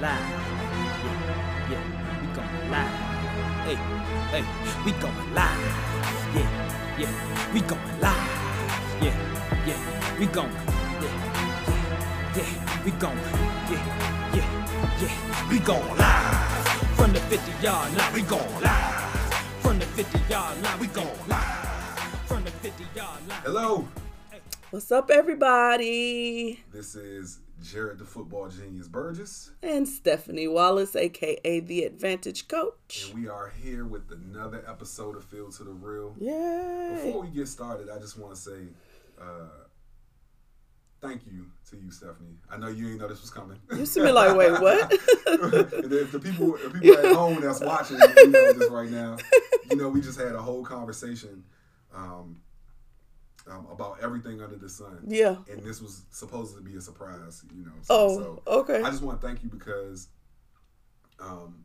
live. Yeah, yeah, we going live. Hey, hey, we going live. Yeah, yeah, we going live. Yeah, yeah, we going. Yeah, yeah, yeah, we going. Yeah, yeah, yeah, we going live. From the 50 yard line, we going live. From the 50 yard line, we going live. From the 50 yard line. Hello, What's up, everybody? this is Jarrett the Football Genius Burgess, And Stephanie Wallace, aka the Advantage Coach. and we are here with another episode of Field to the Real. Yeah. Before we get started, I just want to say uh, thank you to you, Stephanie. I know you didn't know this was coming. You see be like, wait, what? if the people, the people at home that's watching, you know this right now. You know, we just had a whole conversation um, um, about everything under the sun. yeah. and this was supposed to be a surprise, you know. Oh, so okay. I just want to thank you because um,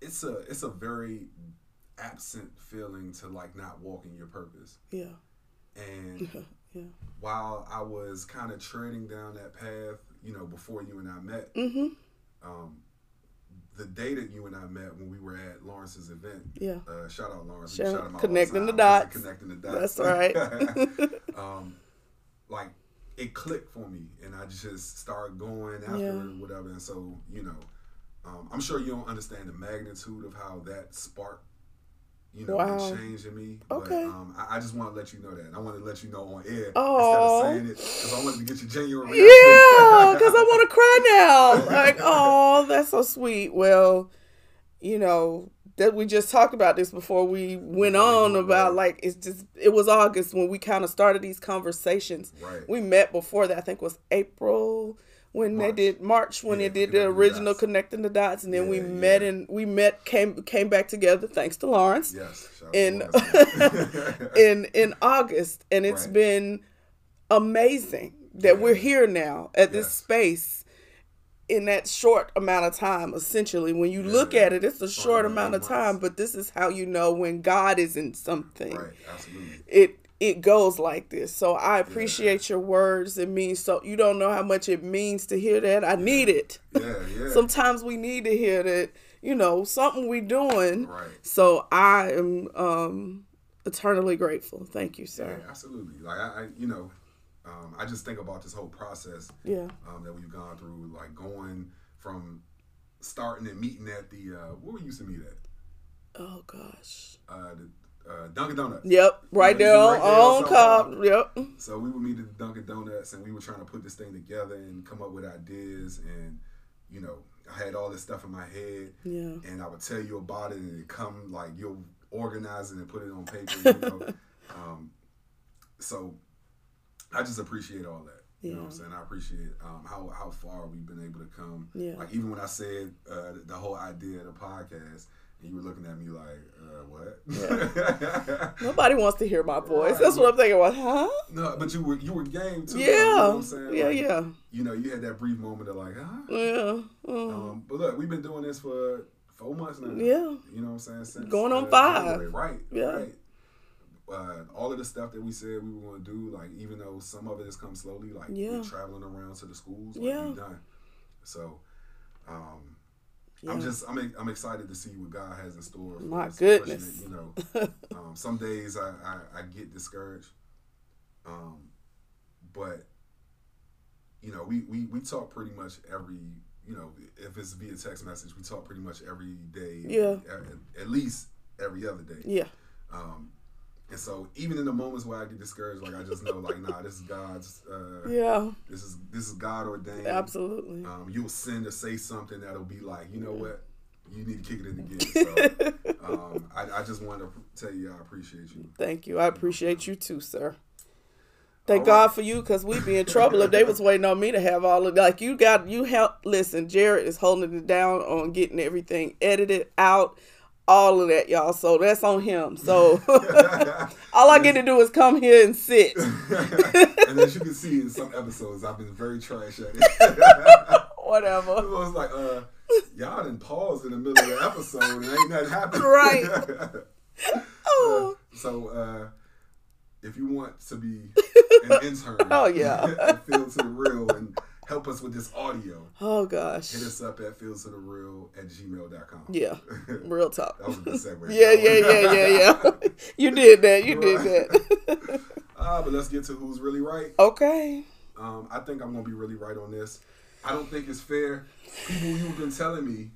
it's a it's a very absent feeling to like not walking your purpose. Yeah. And Yeah. while I was kind of treading down that path, you know, before you and I met, Mm-hmm. um, the day that you and I met when we were at Lawrence's event, Yeah. uh, shout out Lawrence, Shout shout out connecting the dots. connecting the dots. That's right. um, like it clicked for me, and I just started going after Yeah. whatever. And so, you know, um, I'm sure you don't understand the magnitude of how that spark, you know, Wow. can change in me. Okay. But um, I, I just want to let you know that. I want to let you know on air Aw. instead of saying it because I wanted to get your genuine reaction. yeah, because I want to cry now. Like, oh, that's so sweet. Well, you know, that we just talked about this before we went on about like it's just it was August when we kind of started these conversations. Right. We met before that. I think it was April when March. they did March when Yeah, they did the Connecting the original connecting the dots, and then we Yeah, met and we met came came back together thanks to Lawrence Yes. in in in August, and it's Right. been amazing that Yeah. we're here now at this space in that short amount of time. Essentially, when you look Yeah. at it, it's a It's short amount of eight time, but this is how you know when God is in something. right. Absolutely. It it goes like this. So I appreciate your words. It means so you don't know how much it means to hear that. I need it. Yeah. Yeah. Sometimes we need to hear that, you know, something we doing. Right. So I am um eternally grateful. Thank you, Yeah, sir. absolutely. Like I, I you know, um, I just think about this whole process Yeah. um, that we've gone through, like going from starting and meeting at the uh, where we used to meet at Oh gosh. uh, the uh, Dunkin' Donuts. Yep. Right there on, right there on. Yep. So we would meet at Dunkin' Donuts, and we were trying to put this thing together and come up with ideas, and you know, I had all this stuff in my head, Yeah. and I would tell you about it, and it come like you'll organize it and put it on paper, you know. um, so I just appreciate all that. You know what I'm saying? I appreciate um, how how far we've been able to come. Yeah. Like even when I said uh, the whole idea of the podcast, and you were looking at me like, uh, what? Nobody wants to hear my voice. Right. That's what I'm thinking about. Huh? no, but you were you were game too. Yeah. You know what I'm saying? yeah. Like, Yeah. You know, you had that brief moment of like, huh? Yeah. Um, but look, we've been doing this for four months now. Yeah. You know what I'm saying? Since, Going on uh, five. January. Right. Yeah. Right. Uh, all of the stuff that we said we were going to do, like even though some of it has come slowly, like Yeah. traveling around to the schools, like Yeah. we've done. So, um, yeah. I'm just I'm I'm excited to see what God has in store. For My goodness. You know, um, some days I, I, I get discouraged, um, but you know we, we we talk pretty much every you know if it's via text message we talk pretty much every day. Yeah. At, at least every other day. yeah. Um, and so even in the moments where I get discouraged, like I just know like nah, this is God's. Uh, Yeah. This is this is God ordained. Absolutely. Um, you'll send or say something that'll be like, you know what, you need to kick it in again. So um, I, I just want to tell you I appreciate you. Thank you. I appreciate you too, sir. Thank All God right. for you, cause we'd be in trouble if they was waiting on me to have all of like you got you help. Listen, Jarrett is holding it down on getting everything edited out, all of that, y'all. So that's on him. So all I get to do is come here and sit. and as you can see in some episodes, I've been very trash at it. Whatever. I was like, uh, y'all didn't pause in the middle of the episode and ain't nothing happened. Right. Oh. So uh, if you want to be an intern, Oh, yeah. Field to the Real and help us with this audio, Oh gosh. hit us up at fields of the real at gmail.com. Yeah. Real talk. that was a good segue. Yeah, yeah, yeah, yeah, yeah. you did that. You did that. Uh, but let's get to who's really right. okay. Um, I think I'm gonna be really right on this. I don't think it's fair. People you've been telling me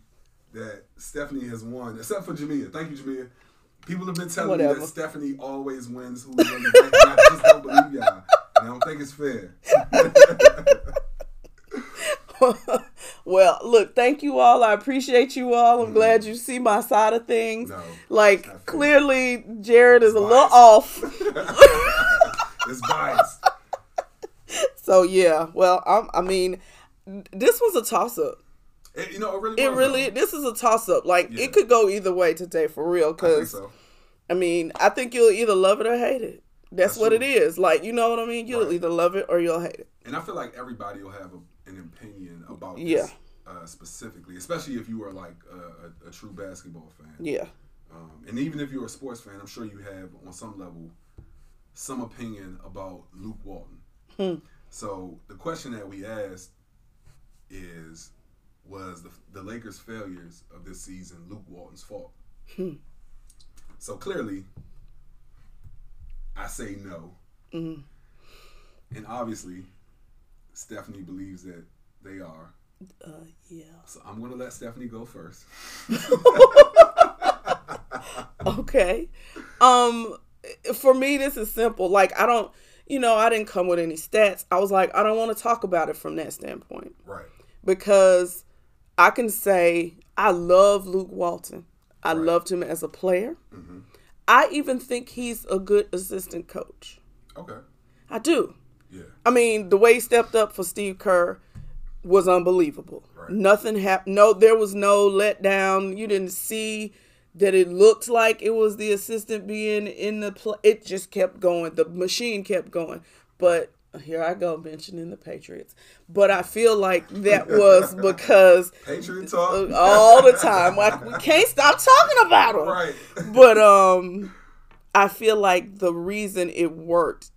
that Stephanie has won, except for Jamia. Thank you, Jamia. People have been telling me that Stephanie always wins who's really right. I just don't believe y'all. And I don't think it's fair. well, look, thank you all. I appreciate you all. I'm mm-hmm. glad you see my side of things. No, like clearly Jarrett is a little off. it's biased. so yeah, well, I'm, I mean, this was a toss up. It, you know, it really. It really, though. this is a toss up. Like Yeah. it could go either way today for real. I Cause so. I mean, I think you'll either love it or hate it. That's, That's what true. it is. Like you know what I mean. You'll Right. either love it or you'll hate it. And I feel like everybody will have a, an opinion about this Yeah. uh, specifically, especially if you are like a, a, a true basketball fan. Yeah. Um, and even if you're a sports fan, I'm sure you have on some level some opinion about Luke Walton. Hmm. So the question that we asked is, was the, the Lakers' failures of this season Luke Walton's fault? Hmm. So clearly, I say no. Mhm. And obviously, Stephanie believes that they are. Uh, yeah. So I'm going to let Stephanie go first. Okay. Um, for me, this is simple. Like I don't, you know, I didn't come with any stats. I was like, I don't want to talk about it from that standpoint Right. because I can say I love Luke Walton. I Right. loved him as a player. hmm I even think he's a good assistant coach. Okay. I do. Yeah. I mean, the way he stepped up for Steve Kerr was unbelievable. Right. Nothing happened. No, there was no letdown. You didn't see that it looked like it was the assistant being in the play. It just kept going. The machine kept going. But here I go mentioning the Patriots. But I feel like that was because Patriot talk. all the time, like we can't stop talking about them right. but um i feel like the reason it worked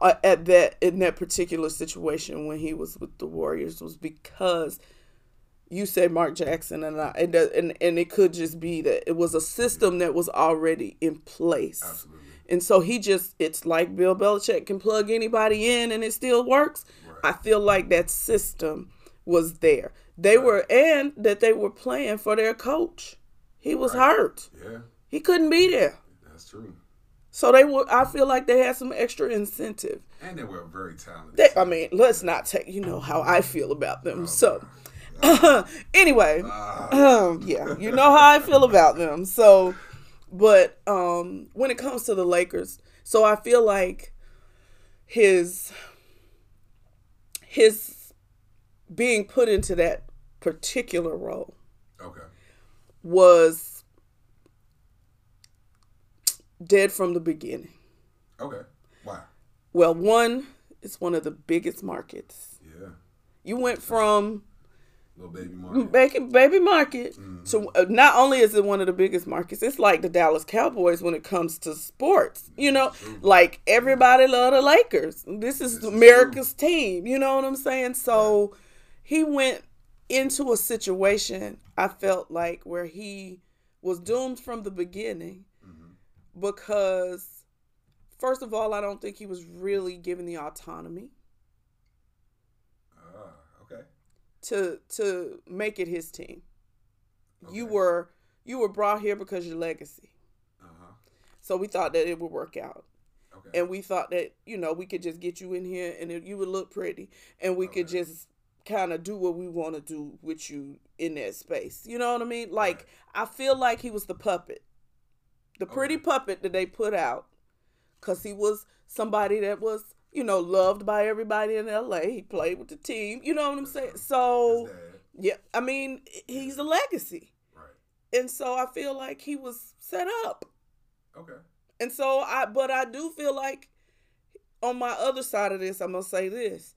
Uh, at that in that particular situation when he was with the warriors was because you said mark jackson and I, and, and and it could just be that it was a system that was already in place Absolutely. and so he just it's like bill belichick can plug anybody in and it still works Right. i feel like that system was there they were and that they were playing for their coach he was Right. hurt Yeah, he couldn't be there. that's true. So they were I feel like they had some extra incentive. And they were very talented. They. I mean, let's not take you know how I feel about Oh, them. So anyway, Ah, um, yeah, you know how I feel about them. So but um when it comes to the Lakers, so I feel like his his being put into that particular role okay. was dead from the beginning. Okay. Why? Well, one, it's one of the biggest markets. Yeah. You went from Little baby market. making baby market to uh, not only is it one of the biggest markets, it's like the Dallas Cowboys when it comes to sports. You know, like everybody love the Lakers. This is is America's team. You know what I'm saying? So he went into a situation I felt like where he was doomed from the beginning because first of all, I don't think he was really given the autonomy. Ah, okay. to to make it his team. You were you were brought here because your legacy. Uh huh. So we thought that it would work out. Okay. And we thought that, you know, we could just get you in here and it, you would look pretty and we could just kind of do what we want to do with you in that space. You know what I mean? Like Right. I feel like he was the puppet. The pretty Okay. puppet that they put out cuz he was somebody that was, you know, loved by everybody in LA. He played with the team. You know what I'm saying? So Yeah, I mean, he's a legacy. Right. And so I feel like he was set up. Okay. And so I but I do feel like on my other side of this, I'm going to say this.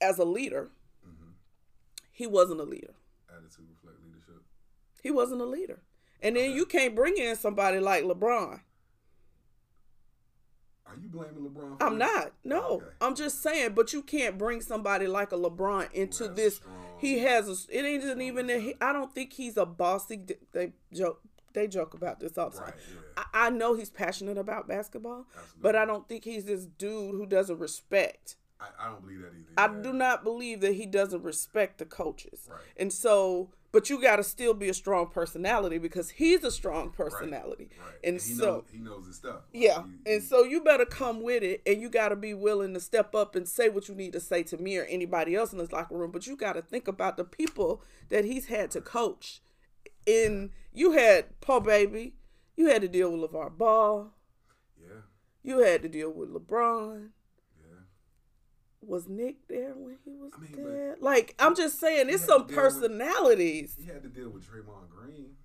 As a leader, Mm-hmm. he wasn't a leader. Attitude reflect leadership. He wasn't a leader. And then you can't bring in somebody like LeBron. Are you blaming LeBron? For I'm this? not. No, Okay. I'm just saying. But you can't bring somebody like a LeBron into this. strong- he has a. It ain't even. A, I don't think he's a bossy. They joke. They joke about this all the time. Right. Yeah. I, I know he's passionate about basketball, Absolutely. but I don't think he's this dude who doesn't respect. I, I don't believe that either. I Yeah. do not believe that he doesn't respect the coaches. Right. And so, but you got to still be a strong personality because he's a strong personality. Right. And, he so, knows, he knows his stuff. Like, yeah. he- And he- so you better come with it and you got to be willing to step up and say what you need to say to me or anybody else in this locker room. But you got to think about the people that he's had to coach. In you had Paul Baby, you had to deal with LeVar Ball, yeah. you had to deal with LeBron. Was Nick there when he was I mean, there? Like, I'm just saying, it's some deal with- personalities. He had to deal with Draymond Green.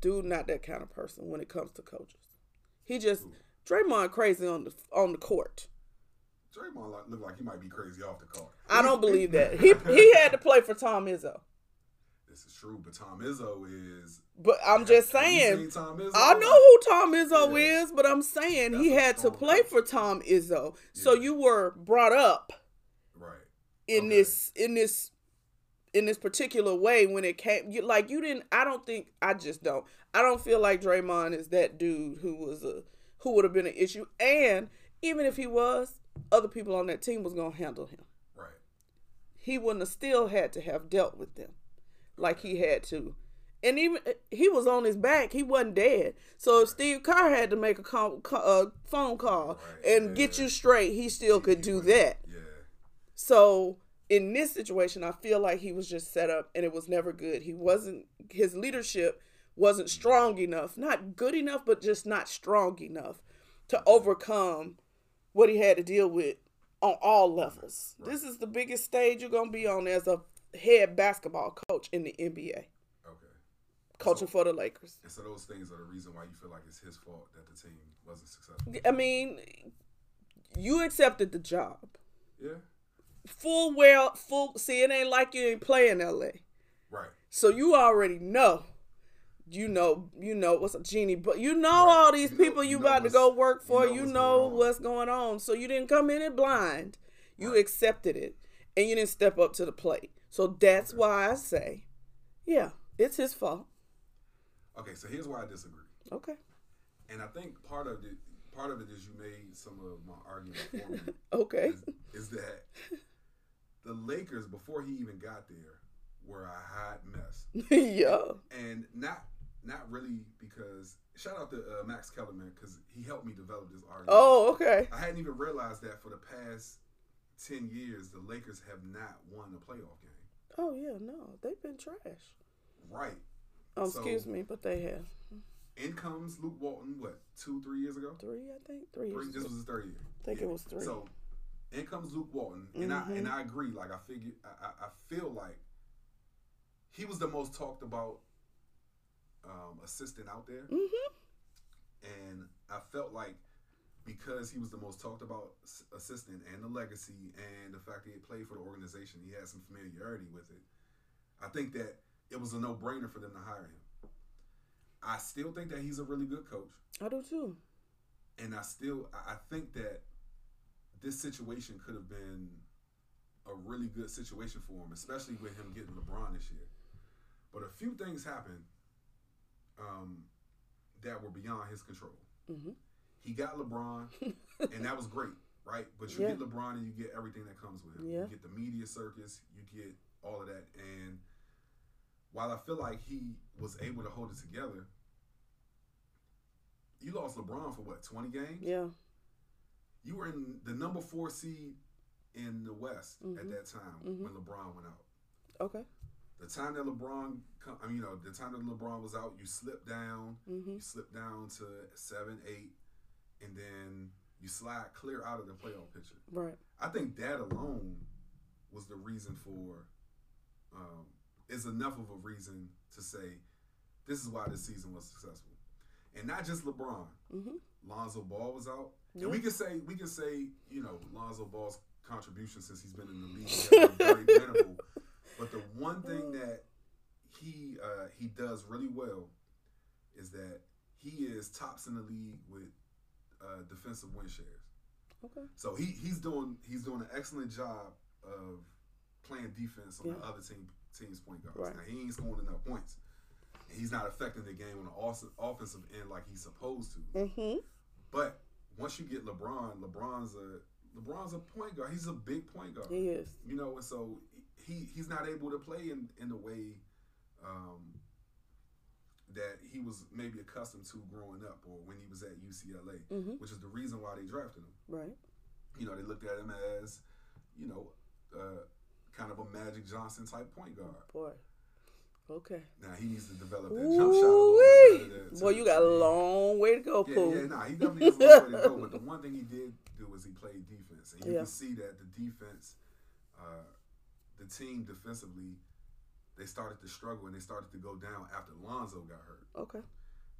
Dude, not that kind of person when it comes to coaches. He just Draymond crazy on the on the court. Draymond looked like he might be crazy off the court. I don't believe that. He he had to play for Tom Izzo. This is true, but Tom Izzo is. But I'm just saying, seen Tom Izzo? I know who Tom Izzo Yeah. is, but I'm saying he That's a had to play for Tom Izzo. So you were brought up Right. in Okay. this in this in this particular way when it came you like you didn't I don't think I just don't. I don't feel like Draymond is that dude who was a who would have been an issue and even if he was, other people on that team was going to handle him. Right. He wouldn't have still had to have dealt with them like he had to. And even he was on his back, he wasn't dead. So if Steve Kerr had to make a, call, a phone call Right, and get you straight, he still could do that. Yeah. So in this situation, I feel like he was just set up and it was never good. He wasn't his leadership wasn't mm. strong enough, not good enough, but just not strong enough to overcome what he had to deal with on all levels. This is the biggest stage you're gonna be on as a head basketball coach in the NBA, Okay. coaching for the Lakers. And so those things are the reason why you feel like it's his fault that the team wasn't successful. I mean, you accepted the job. Yeah. Full well, full. See, it ain't like you ain't playing LA. Right. So you already know. You know, you know what's a genie, but you know all these You know- people you, you know about to go work you for. know You what's know going what's going on. So you didn't come in it blind. You Right. accepted it, and you didn't step up to the plate. So that's why I say, yeah, it's his fault. Okay. So here's why I disagree. Okay, And I think part of it, part of it is you made some of my argument for me. okay, is, is that the Lakers before he even got there were a hot mess, yeah, and not not really because shout out to uh, Max Kellerman because he helped me develop this argument. oh, okay, I hadn't even realized that for the past ten years the Lakers have not won a playoff game. Oh yeah, no, they've been trash. Right. Oh, So- excuse me, but they have In comes Luke Walton. What two, three years ago? three, I think, three. Three. years This ago. was his third year. I think it was three. So, in comes Luke Walton, and I and I agree. Like I figure, I, I, I feel like he was the most talked about um, assistant out there, mm-hmm. and I felt like because he was the most talked about assistant and the legacy and the fact that he played for the organization, he had some familiarity with it. I think that it was a no brainer for them to hire him. I still think that he's a really good coach I do too. and I still I think that this situation could have been a really good situation for him, especially with him getting LeBron this year. But a few things happened um, that were beyond his control. hmm He got LeBron, and that was great, right? But you Yeah. get LeBron, and you get everything that comes with him. Yeah. You get the media circus, you get all of that, and while I feel like he was able to hold it together, you lost LeBron for what twenty games? Yeah. you were in the number four seed in the West at Mhm. that time Mhm. when LeBron went out. Okay. The time that LeBron, come, I mean, you know, the time that LeBron was out, you slipped down, hmm you slipped down to seven, eight, and then you slide clear out of the playoff picture. Right. I think that alone was the reason for, um, is enough of a reason to say this is why this season was successful, and not just LeBron. hmm Lonzo Ball was out. Yeah. And we can say we can say, you know, Lonzo Ball's contribution since he's been in the league has been very minimal. But the one thing that he uh, he does really well is that he is tops in the league with uh, defensive win shares. Okay. So he he's doing he's doing an excellent job of playing defense on the other team team's point guards. Right. Now he ain't scoring enough points. He's not affecting the game on the off- offensive end like he's supposed to. Mm-hmm. But once you get LeBron, LeBron's a LeBron's a point guard. He's a big point guard. He is. You know, and so he he's not able to play in in the way um, that he was maybe accustomed to growing up or when he was at UCLA, Mhm. which is the reason why they drafted him. Right. You know, they looked at him as, you know, uh, kind of a Magic Johnson type point guard. Boy. Okay. Now he needs to develop that jump shot a little bit Ooh-wee. better. Boy, you got a long way to go, Yeah, Pooh. yeah, nah, he definitely has a long way to go. But the one thing he did do was he played defense, and you Yeah. can see that the defense, uh, the team defensively, they started to struggle and they started to go down after Lonzo got hurt. Okay.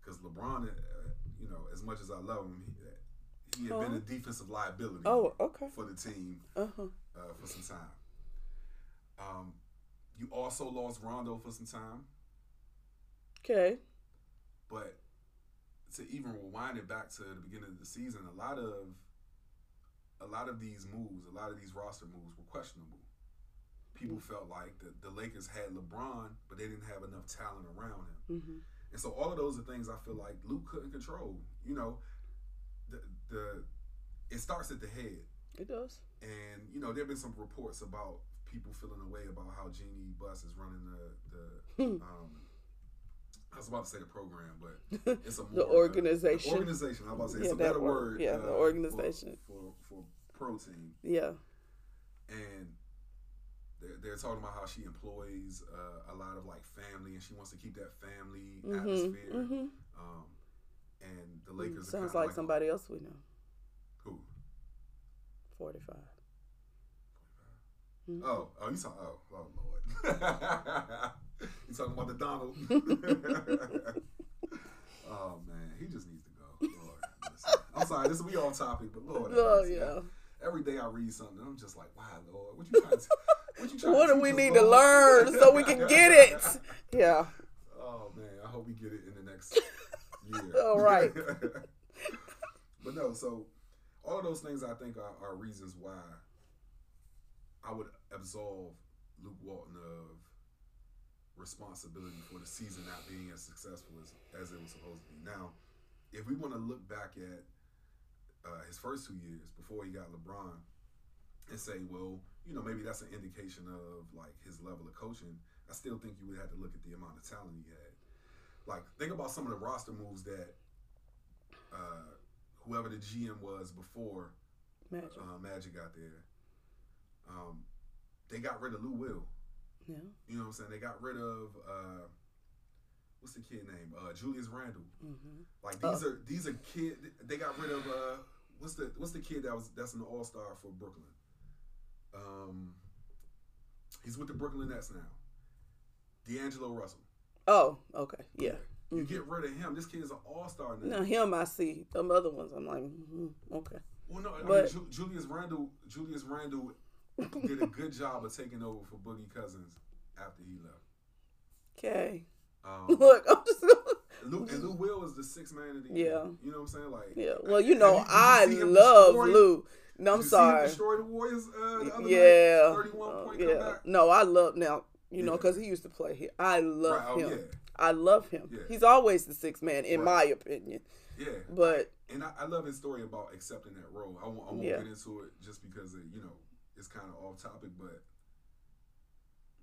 Because LeBron, uh, you know, as much as I love him, he, he had been a defensive liability Oh, okay. for the team Uh huh. uh, for some time. Um, you also lost Rondo for some time. Okay. But to even rewind it back to the beginning of the season, a lot of a lot of these moves, a lot of these roster moves were questionable. People felt like the, the Lakers had LeBron, but they didn't have enough talent around him. Mm-hmm. And so all of those are things I feel like Luke couldn't control. You know, the the it starts at the head. It does. And you know, there've been some reports about people feeling away about how Jeanie Buss is running the the um I was about to say the program, but it's a more, The uh, organization. the organization. I'm about to say it's Yeah, a better word. word. Yeah, the uh, organization. for, for for pro team, Yeah. and they're, they're talking about how she employs uh, a lot of like family, and she wants to keep that family Mm-hmm. atmosphere. Mm-hmm. Um, and the Lakers are Sounds like, like somebody else we know. Who? Forty-five. Oh, oh, you talking? Oh, oh Lord. you talking about the Donald? oh man, he just needs to go. Lord. I'm sorry. This is we off topic, but Lord. Oh yeah. Every day I read something, I'm just like, wow, Lord, what you trying to? What you trying What to do we need to learn so we can get it? Yeah. Oh man, I hope we get it in the next year. All right. but no, so all of those things I think are, are reasons why I would absolve Luke Walton of responsibility for the season not being as successful as, as it was supposed to be. Now, if we want to look back at uh, his first two years before he got LeBron and say, well, you know, maybe that's an indication of like his level of coaching. I still think you would have to look at the amount of talent he had. Like, think about some of the roster moves that uh, whoever the GM was before Magic. uh, Magic got there. Um, they got rid of Lou Will. Yeah. You know what I'm saying? They got rid of uh, what's the kid name? Uh, Julius Randle. Mm-hmm. Like these are these are kid. They got rid of uh, what's the what's the kid that was that's an All Star for Brooklyn. Um, he's with the Brooklyn Nets now. D'Angelo Russell. Oh, okay. Yeah. You get rid of him. This kid is an All Star now. Now him, I see. Them other ones, I'm like, mm okay. Well, no, I mean, But- Ju- Julius Randle. Julius Randle did a good job of taking over for Boogie Cousins after he left. Okay. Um, Look, I'm just. Lou, and Lou Will is the sixth man of the year. Yeah. You know what I'm saying? Like, Yeah. Well, you know, you- did you I love Lou. No, I'm did you see him sorry. destroy the Warriors uh, the other Yeah. night? 31 Uh, point yeah. comeback. No, I love now. You know, because he used to play here. I love Right, oh, him. yeah. I love him. Yeah. He's always the sixth man, in Right. my opinion. Yeah. But And I, I love his story about accepting that role. I won't, I won't Yeah. get into it just because it, you know it's kind of off topic, but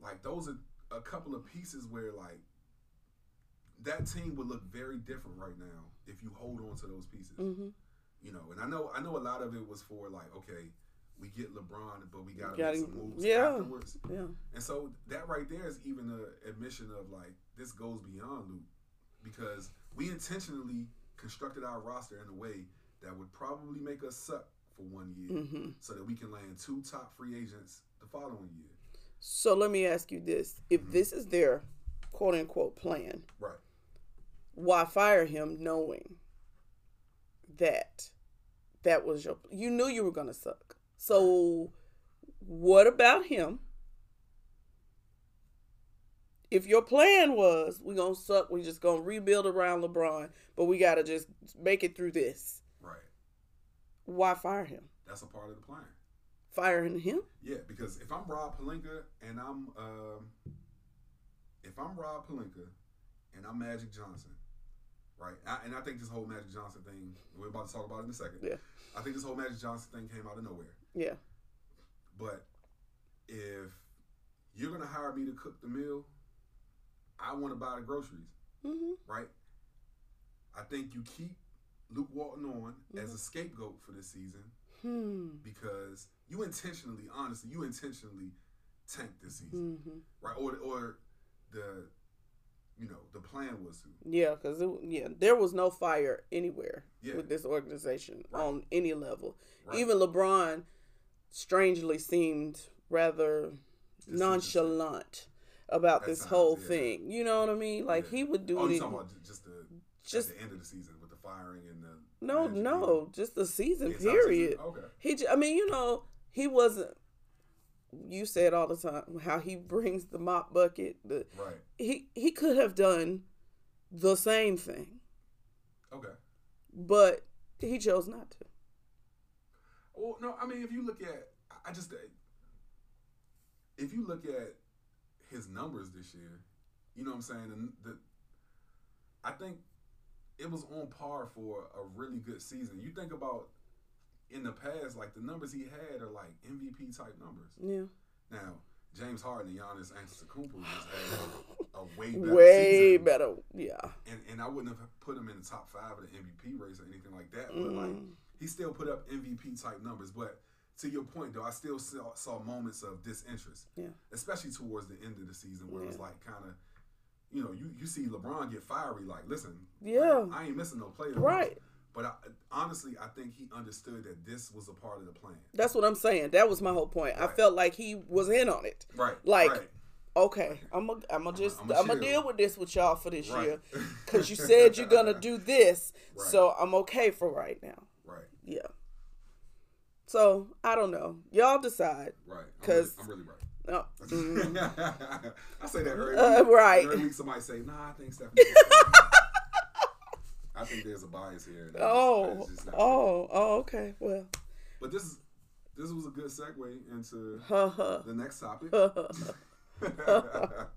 like those are a couple of pieces where like that team would look very different right now if you hold on to those pieces. hmm You know, and I know I know a lot of it was for like okay, we get LeBron, but we gotta Gotta- make some moves yeah. afterwards. yeah, And so that right there is even a admission of like this goes beyond Luke because we intentionally constructed our roster in a way that would probably make us suck for one year hmm so that we can land two top free agents the following year. So let me ask you this: If this is their quote unquote plan, Right. Why fire him knowing that that was your you knew you were gonna suck. So what about him? If your plan was we gonna suck, we just gonna rebuild around LeBron, but we gotta just make it through this. Right. Why fire him? that's a part of the plan. Firing him? Yeah, because if I'm Rob Pelinka and I'm um, if I'm Rob Pelinka and I'm Magic Johnson, right? I, and I think this whole Magic Johnson thing we're about to talk about it in a second. Yeah. I think this whole Magic Johnson thing came out of nowhere. Yeah. But if you're gonna hire me to cook the meal, I want to buy the groceries, hmm right? I think you keep Luke Walton on as a scapegoat for this season Hmm. because you intentionally, honestly, you intentionally tanked this season, hmm right? Or or the you know the plan was to Yeah, because yeah, there was no fire anywhere Yeah. with this organization Right. on any level. Right. Even LeBron strangely seemed rather Disinterested. nonchalant about this whole yeah. thing. You know what I mean? Like Yeah. he would do Oh, it. you talking about just the just- at the end of the season with the firing and the no, no, just the season period. Okay, He, I mean, you know, he wasn't. You said all the time how he brings the mop bucket. The right, he he could have done the same thing, okay. but he chose not to. Well, no, I mean, if you look at, I- just, if you look at his numbers this year, you know what I'm saying, and the, I think it was on par for a really good season. You think about in the past, like the numbers he had are like MVP type numbers. Yeah, Now, James Harden and Giannis Antetokounmpo just had a, a way better way season. better. Yeah, and and I wouldn't have put him in the top five of the MVP race or anything like that. But like Mm. he still put up MVP type numbers. But to your point though, I still saw, saw moments of disinterest, yeah, especially towards the end of the season where it was like kind of, you know, you you see LeBron get fiery. Like, listen, Yeah. like, I ain't missing no play. right. But I, honestly, I think he understood that this was a part of the plan. That's what I'm saying. That was my whole point. I felt like he was in on it. Right. Like, right, Okay, I'm gonna I'm just I'm gonna deal with this with y'all for this right. year because you said you're gonna do this, Right. so I'm okay for right now. right. Yeah. So I don't know. Y'all decide. Right. I'm 'Cause- really, I'm really right. No. Mm. I say that every Uh, week. right. Every week somebody say, "Nah, I think Stephanie." I think there's a bias here. just- Oh, just fair. oh, oh, okay. Well, But this is this was a good segue into the next topic.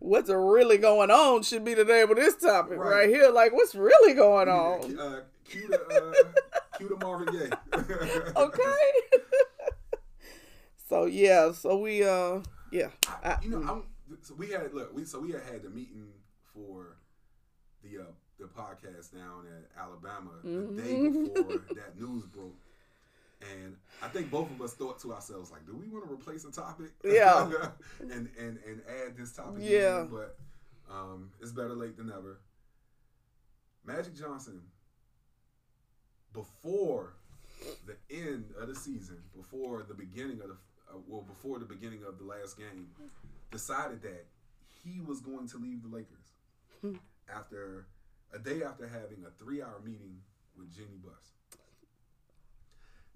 What's really going on should be the name of this topic right, Right. here. Like, what's really going on? uh, cue the uh, cue the Marvin Gaye. Okay. so yeah, so we uh yeah. I- you know, I'm, so we had look. We so we had had the meeting for the uh, the podcast down at Alabama the day Mm-hmm. before that news broke, and I think both of us thought to ourselves like, do we want to replace a topic? Yeah. and and and add this topic. Yeah. in? but um, it's better late than never. Magic Johnson, before the end of the season, before the beginning of the uh, well, before the beginning of the last game, decided that he was going to leave the Lakers after a day after having a three-hour meeting with Jeanie Buss.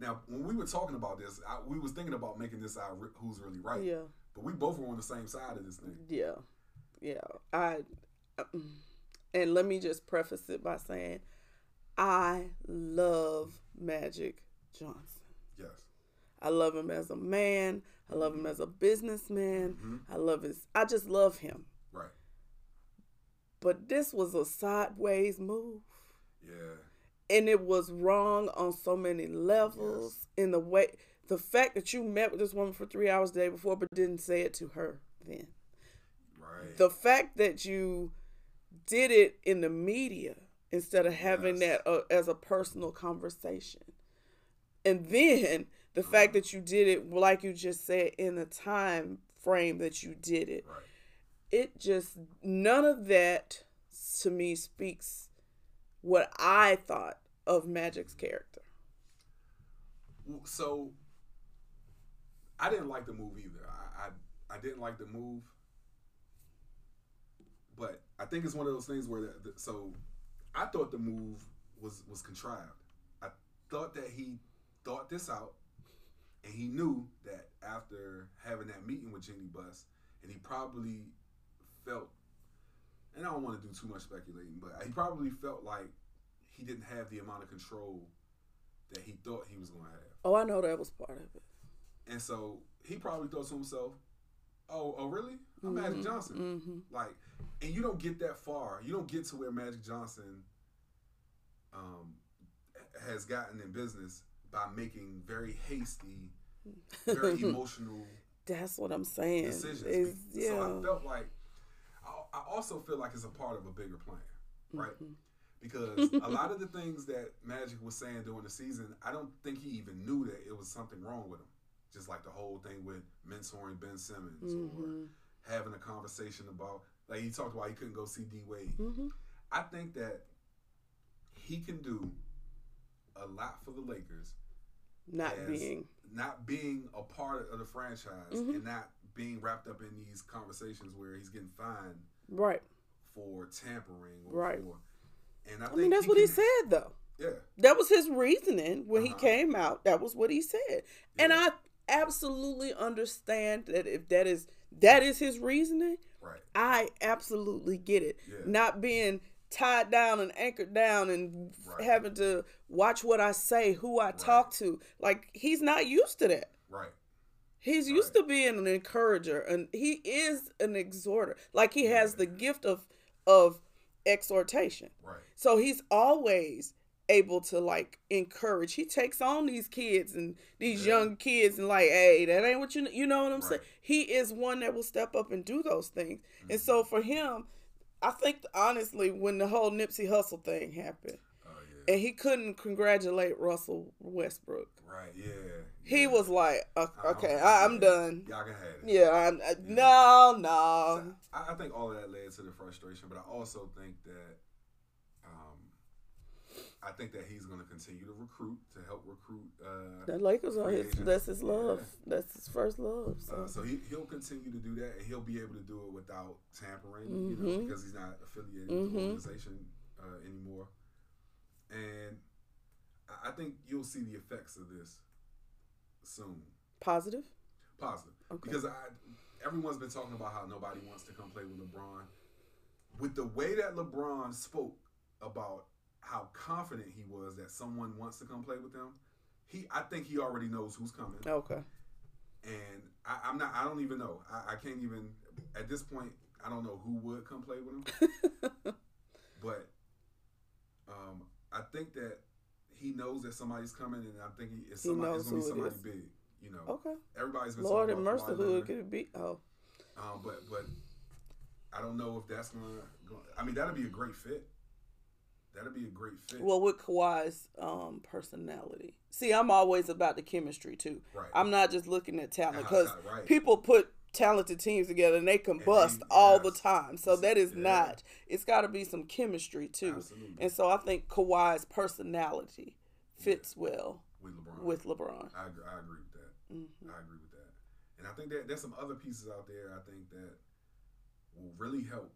Now, when we were talking about this, I, we was thinking about making this our who's really right. Yeah. But we both were on the same side of this thing. Yeah. Yeah. I mm, and let me just preface it by saying I love Magic Johnson. Yes. I love him as a man. I love him as a businessman. I love his I just love him. But this was a sideways move. Yeah. and it was wrong on so many levels in the way the fact that you met with this woman for three hours the day before but didn't say it to her then Right. the fact that you did it in the media instead of having Yes. that uh, as a personal conversation and then the fact that you did it like you just said in the time frame that you did it right. It just none of that to me speaks what I thought of Magic's character. So I didn't like the move either. I, I I didn't like the move, but I think it's one of those things where the, the, so I thought the move was was contrived. I thought that he thought this out, and he knew that after having that meeting with Jeanie Buss, and he probably felt, and I don't want to do too much speculating, but he probably felt like he didn't have the amount of control that he thought he was going to have. Oh, I know that was part of it. And so he probably thought to himself, "Oh, oh, really? I'm Mm-hmm. Magic Johnson." Like, and you don't get that far. You don't get to where Magic Johnson um, has gotten in business by making very hasty, very emotional That's what I'm saying. decisions. It's- yeah. So I felt like I, also feel like it's a part of a bigger plan, right? Mm-hmm. Because a lot of the things that Magic was saying during the season, I don't think he even knew that it was something wrong with him. Just like the whole thing with mentoring Ben Simmons Mm-hmm. or having a conversation about like he talked about he couldn't go see D Wade. Mm-hmm. I think that he can do a lot for the Lakers not being not being a part of the franchise Mm-hmm. and not being wrapped up in these conversations where he's getting fined right. for tampering or Right. for and I, I think mean, that's what he said though. Yeah. That was his reasoning when he Uh-huh. came out. That was what he said. And I absolutely understand that if that is that is his reasoning, Right. I absolutely get it. Yeah. Not being tied down and anchored down and Right. having to watch what I say, who I talk to. Like he's not used to that. Right. He's used to being an encourager and he is an exhorter. Like he has the mm-hmm. gift of of exhortation. Right. So he's always able to like encourage. He takes on these kids and these young kids and like, hey, that ain't what you you know what I'm saying. He is one that will step up and do those things. And so mm-hmm. for him, I think honestly, when the whole Nipsey Hussle thing happened, Oh yeah. and he couldn't congratulate Russell Westbrook, Right. Yeah. He was like, "Uh, okay, I, I'm done. Y'all can have it. Yeah, I'm, I, no, no. I, I think all of that led to the frustration, but I also think that um, I think that he's going to continue to recruit to help recruit. Uh, The Lakers are his. agents. That's his love. Yeah. That's his first love. So. Uh, so he he'll continue to do that, and he'll be able to do it without tampering, you know, Mhm. because he's not affiliated with Mhm. the organization uh, anymore. And I think you'll see the effects of this soon, Positive. positive, Okay. because I everyone's been talking about how nobody wants to come play with LeBron. With the way that LeBron spoke about how confident he was that someone wants to come play with him, he I think he already knows who's coming Okay. and I, I'm not. I don't even know. I, I can't even at this point. I don't know who would come play with him. but um, I think that he knows that somebody's coming, and I think he, it's, He somebody, it's gonna be somebody big. You know, Okay. everybody's been Lord talking and about mercy, who it could be? Oh, um, but but I don't know if that's gonna. Go, I mean, that'd be a great fit. That'd be a great fit. well, with Kawhi's um, personality. See, I'm always about the chemistry too. Right. I'm not just looking at talent because right. people put talented teams together and they combust all the time. So that is Yeah. not. It's got to be some chemistry too. Absolutely. And so I think Kawhi's personality fits well with LeBron. with LeBron. I, agree- I agree with that. Mm-hmm. I agree with that. And I think that there's some other pieces out there I think that will really help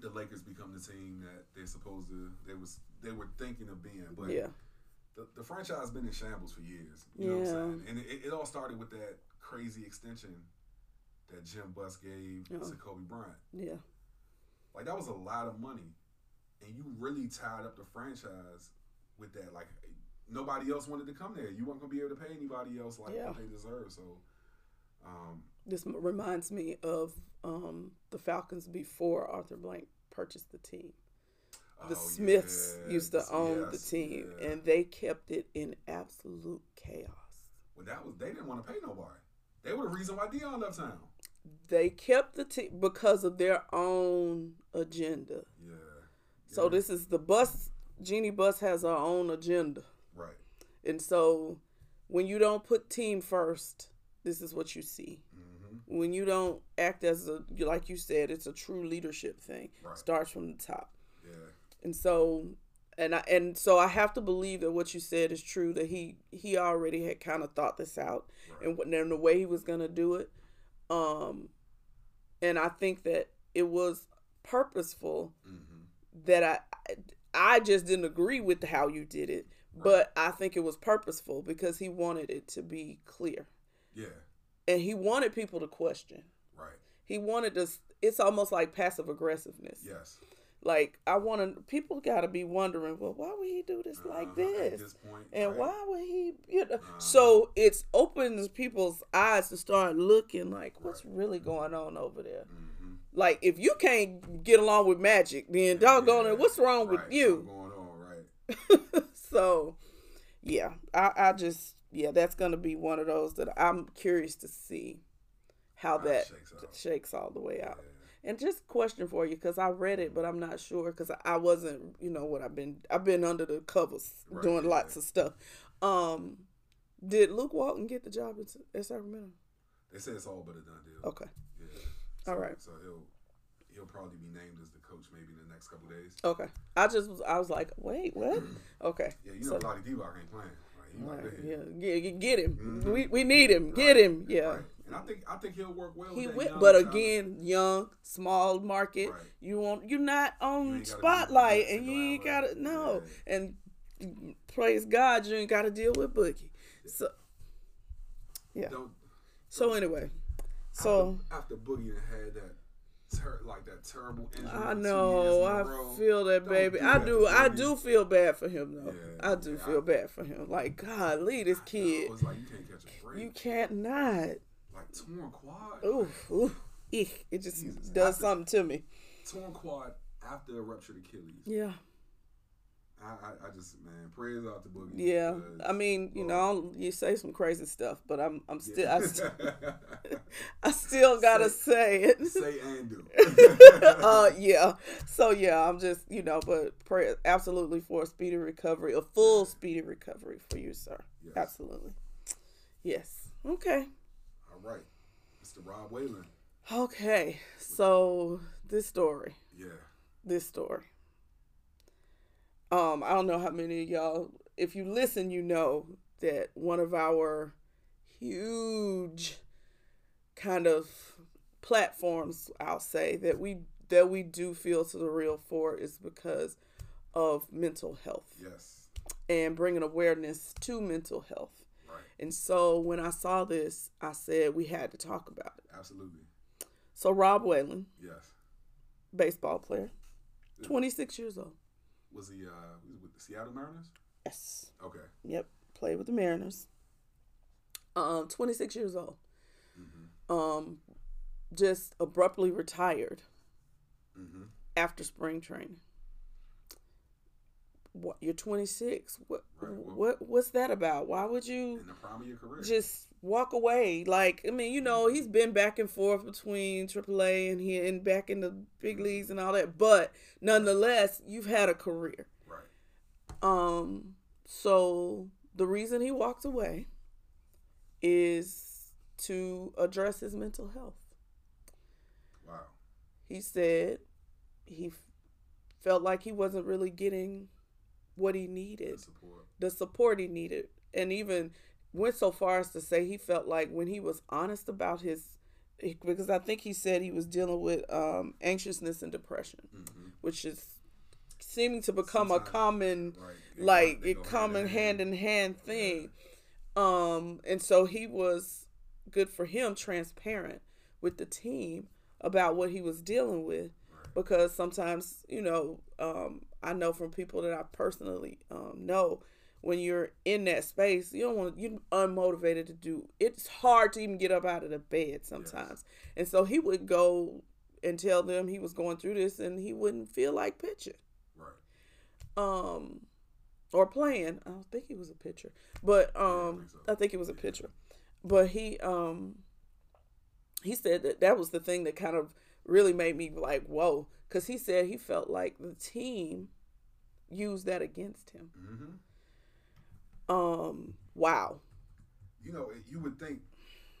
the Lakers become the team that they're supposed to they was they were thinking of being. But Yeah. the, the franchise has been in shambles for years. You know what I'm Yeah. saying? And it, it all started with that crazy extension that Jim Buss gave Yeah. to Kobe Bryant. Yeah. Like that was a lot of money. And you really tied up the franchise with that. Like nobody else wanted to come there. You weren't gonna be able to pay anybody else like Yeah. what they deserve. So um, This reminds me of um, the Falcons before Arthur Blank purchased the team. The oh, Smiths yeah, used to own the team, yeah. and they kept it in absolute chaos. well, that was they didn't want to pay nobody. They were the reason why Deion left town. They kept the team because of their own agenda. Yeah. So Yeah. this is the bus. Jeanie Buss has her own agenda, right. and so when you don't put team first, this is what you see. hmm When you don't act as a like you said, it's a true leadership thing. Right. Starts from the top. Yeah. and so and I and so I have to believe that what you said is true that he he already had kind of thought this out Right. and, and the way he was gonna do it, um, and I think that it was purposeful hmm that I I just didn't agree with how you did it, but I think it was purposeful because he wanted it to be clear Yeah. and he wanted people to question. Right. He wanted to. It's almost like passive aggressiveness. Yes. Like I want to. People got to be wondering, well, why would he do this like Uh-huh, this? this point, And right. why would he? You know, Uh-huh. so it's opens people's eyes to start looking like what's really going on over there. Mhm. Like if you can't get along with magic, then doggone Yeah, it, what's wrong with you? going on, right? so, yeah, I, I just yeah, that's gonna be one of those that I'm curious to see how How that shakes shakes all the way out. Yeah. And just question for you because I read it, but I'm not sure because I wasn't, you know, what I've been. I've been under the covers Right, doing yeah. lots of stuff. Um, did Luke Walton get the job at at Sacramento? They say it's all but a done deal. Okay, Yeah. All So- right. So he'll he'll probably be named as the coach maybe in the next couple days. okay. I just was, I was like, wait, what? Okay. Yeah, you So- know, Vlade Divac ain't playing. Like, Right, yeah, get, get him. Mhm. We we need him. Get him. Yeah. Right. And I think I think he'll work well. He went, but again, young, small market. Right. You want you're not on ain't spotlight, and you ain't gotta no. Yeah. And praise God, you ain't got to deal with Boogie. So yeah. Don't, So anyway, so after, after Boogie had that ter- like that terrible injury. I know years in a I feel that don't baby. do I that do. I do feel bad for him though. Yeah, I do yeah, feel I- bad for him. Like God, leave this kid. was like, you can't catch a break. You can't not. Like torn quad. Oof, oof. Eek. It just Jesus. does After- something to me. Torn quad after a ruptured Achilles. Yeah. I, I, I just man, prayers out to Boogie. Yeah, I mean, you know, you say some crazy stuff, but I'm, I'm still, I, st- I still gotta say it. say and do. uh, yeah. So yeah, I'm just, you know, but pray absolutely for a speedy recovery, a full speedy recovery for you, sir. Yes. Absolutely. Yes. Okay. All right, Mr. Rob Whalen. Okay. So this story, Yeah, this story. Um, I don't know how many of y'all, if you listen, you know that one of our huge kind of platforms, I'll say that we that we do Field to the Real for is because of mental health yes, and bringing awareness to mental health. And so when I saw this, I said we had to talk about it. absolutely, So Rob Whalen, yes. baseball player, 26 years old. Was he uh he was with the Seattle Mariners? Yes. Okay, Yep. Played with the Mariners. Um, 26 years old. Mm-hmm. Um, just abruptly retired mm-hmm. after spring training. What? You're 26. What? Right, well- what? What's that about? Why would you in the prime of your career. just walk away? Like, I mean, you know, he's been back and forth between AAA and he and back in the big leagues and all that. But nonetheless, you've had a career. right, Um, so the reason he walked away is to address his mental health. wow, He said he felt like he wasn't really getting what he needed, the support. the support he needed, and even went so far as to say he felt like when he was honest about his because I think he said he was dealing with um, anxiousness and depression, Mm-hmm. which is seeming to become a common Right, like go- they it go common hand in hand thing um and so he was good for him transparent with the team about what he was dealing with. Because sometimes you know um i know from people that i personally um know when you're in that space you don't want you're unmotivated to do it's hard to even get up out of the bed sometimes and so he would go and tell them he was going through this and he wouldn't feel like pitching Right, um or playing. I don't think he was a pitcher, but um think so. I think he was a pitcher. But he um he said that that was the thing that kind of really made me like whoa cuz he said he felt like the team used that against him. mm-hmm. Um wow. You know, you would think,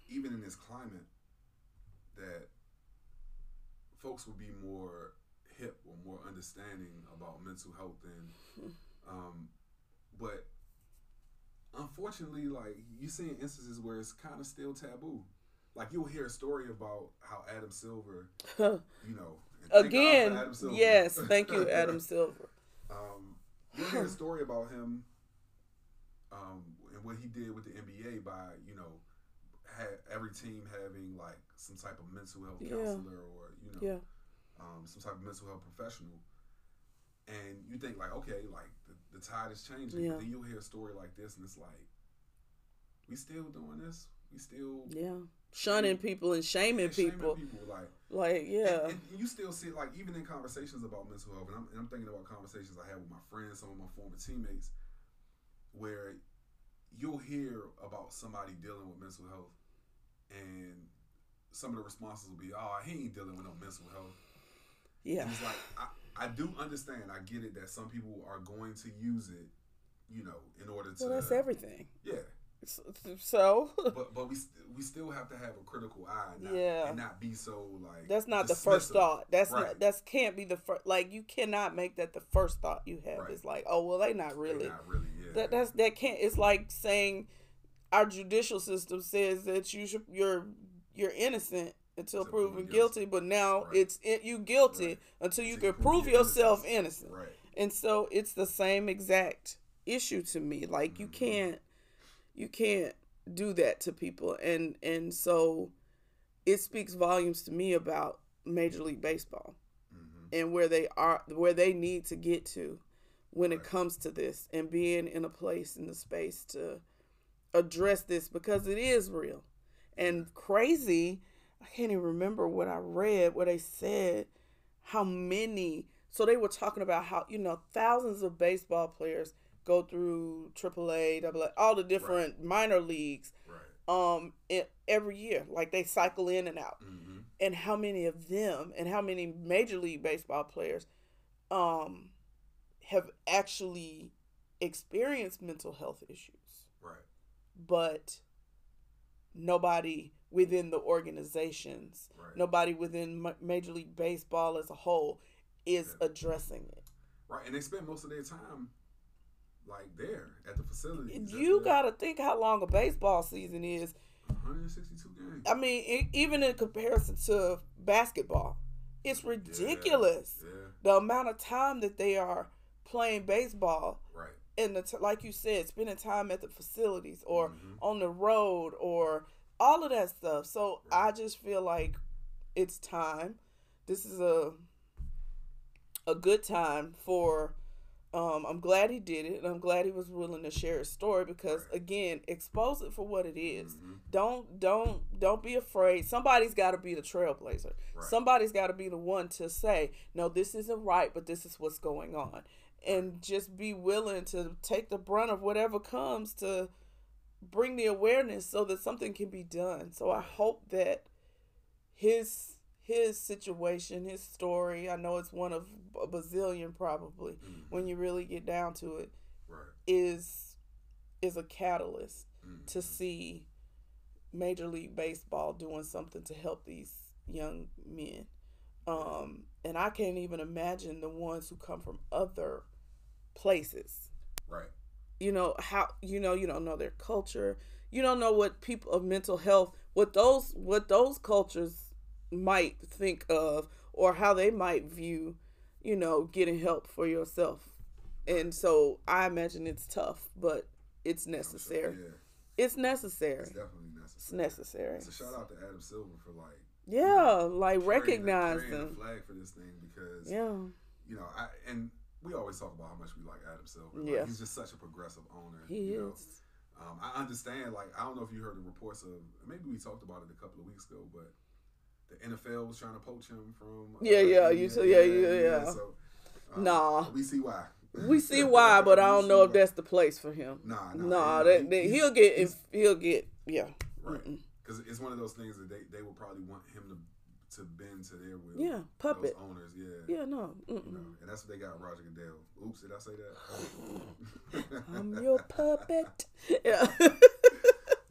even in this climate, that folks would be more hip or more understanding about mental health and um but unfortunately like you seeing instances where it's kind of still taboo like you'll hear a story about how adam silver you know and thank God for Again, Adam Silver. yes, thank you Adam Silver. um, you'll hear a story about him um, and what he did with the NBA by, you know, had every team having like some type of mental health Yeah. counselor or, you know, Yeah. um, some type of mental health professional. and you think like, okay, like the, the tide is changing. Yeah. But then you'll hear a story like this, and it's like, we still doing this. We still Yeah. Shunning people and shaming shaming people. people like Like, yeah. and, and you still see like even in conversations about mental health, and I'm, and I'm thinking about conversations I had with my friends, some of my former teammates, where you'll hear about somebody dealing with mental health, and some of the responses will be, "Oh, he ain't dealing with no mental health." yeah. And it's like I, I do understand, I get it that some people are going to use it, you know, in order to Well, that's everything. yeah. So, But but we we still have to have a critical eye, and not, Yeah. and not be so like that's not the first thought. That's Right. not. That's can't be the first. Like, you cannot make that the first thought you have. Right. It's like, oh well, they not They really. not really, yeah. That that's that can't. It's like saying our judicial system says that you should you're you're innocent until proven proven guilty, but now Right. it's it, you guilty Right. until you Until can you prove prove yourself innocence. innocent. right. And so it's the same exact issue to me. Like you Mm-hmm. can't you can't do that to people. And and so it speaks volumes to me about Major League Baseball Mm-hmm. and where they are where they need to get to when it comes to this and being in a place in the space to address this because it is real. And crazy i can't even remember what i read what they said how many so they were talking about how you know thousands of baseball players go through AAA, AA, all the different minor leagues Right. um every year like they cycle in and out Mm-hmm. and how many of them and how many major league baseball players um have actually experienced mental health issues Right. but nobody within the organizations Right. nobody within major league baseball as a whole is Yeah. addressing it Right. And they spend most of their time like there at the facility. you gotta think how long a baseball season is 162 games. i mean e- even in comparison to basketball it's ridiculous Yeah. the amount of time that they are playing baseball Right. and the t- like you said spending time at the facilities or Mhm. on the road or all of that stuff so i just feel like it's time this is a a good time for um, I'm glad he did it, and I'm glad he was willing to share his story because again, expose it for what it is. Mhm. Don't don't don't be afraid. Somebody's got to be the trailblazer. Right. Somebody's got to be the one to say, "No, this isn't right, but this is what's going on," and just be willing to take the brunt of whatever comes to bring the awareness so that something can be done. So I hope that his his situation, his story, I know it's one of a bazillion probably Mhm. when you really get down to it, Right. is is a catalyst Mhm. to see Major League Baseball doing something to help these young men. Um, and I can't even imagine the ones who come from other places. Right. You know how you know you don't know their culture. You don't know what people of mental health what those what those cultures might think of or how they might view, you know, getting help for yourself. And so I imagine it's tough, but it's I'm sure- necessary. Yeah. It's necessary. It's definitely necessary. It's necessary. necessary. So shout out to Adam Silver for like Yeah, like carrying the- recognize carrying the them. flag for this thing because Yeah. you know I and we always talk about how much we like Adam Silver. Like, Yeah. he's just such a progressive owner. He you know. is. Um, I understand. Like I don't know if you heard the reports of maybe we talked about it a couple of weeks ago, but the NFL was trying to poach him from. uh, Yeah, yeah, you said- yeah, yeah, yeah. So, um, Nah. we see why. We see why, but I don't know if why. that's the place for him. Nah, nah, Nah, that, that- he'll get if he'll get yeah. right because it's one of those things that they, they will probably want him to to bend to their will. Yeah, puppet. Those owners, yeah. Yeah, no. You Mm-mm. know, and that's what they got Roger Goodell. Oops, did I say that? I'm your puppet. Yeah.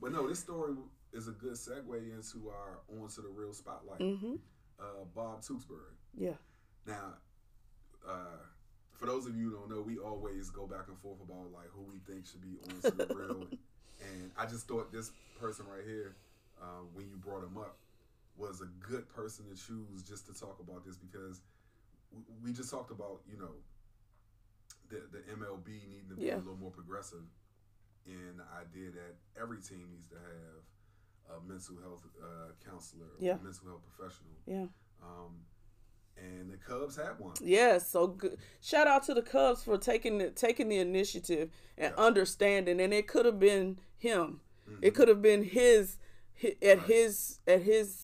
But no, this story is a good segue into our onto the real spotlight. hmm Uh, Bob Tewksbury. Yeah. Now, uh, for those of you who don't know, we always go back and forth about like who we think should be on to the real. And I just thought this person right here, uh, when you brought him up, was a good person to choose just to talk about this because we, we just talked about you know the the MLB needing to be Yeah. a little more progressive in the idea that every team needs to have a mental health uh, counselor, or Yeah. mental health professional. Yeah. Um, and the Cubs had one. Yes, so good. Shout out to the Cubs for taking the, taking the initiative and understanding. And it could have been him. It could have been his, hi at his at his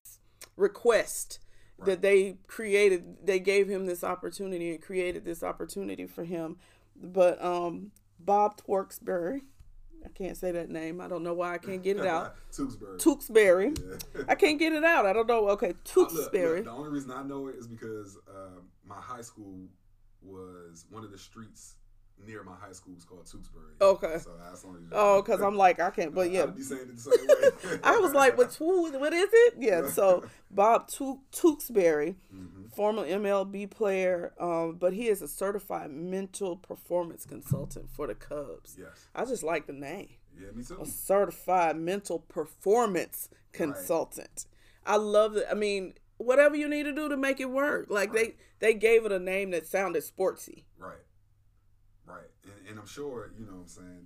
request that they created. They gave him this opportunity and created this opportunity for him. But um, Bob Twerksbury, I can't say that name. I don't know why I can't get it out. Tewksbury. Tewksbury. I can't get it out. I don't know. Okay, Uh, Look, look, the only reason I know it is because uh, my high school was one of the streets near my high school was called Tewksbury. Okay. So that's only. Oh, because I'm like I can't. But yeah, I'd be saying it the same way. I was like, "What's? What is it?" Yeah. So Bob Tewksbury, Mm-hmm. former MLB player, um, but he is a certified mental performance consultant for the Cubs. yes. I just like the name, Yeah, me too. A certified mental performance consultant. I love it. I mean, whatever you need to do to make it work. Like they they gave it a name that sounded sportsy. Right. Right. And, I'm sure, you know what I'm saying,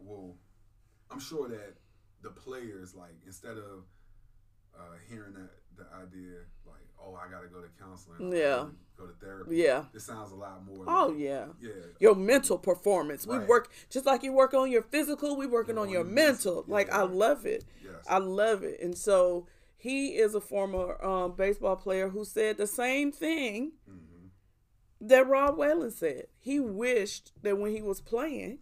well, I'm sure that the players, like, instead of uh, hearing that the idea, like, oh, I got to go to counseling. Yeah. Go to therapy. Yeah. This sounds a lot more. Oh like- yeah. Yeah. your mental performance. We work just like you work on your physical, we working Yeah, on your mental. Like I love it. Yes. I love it. And so he is a former um, baseball player who said the same thing hmm that Rob Whalen said. He wished that when he was playing,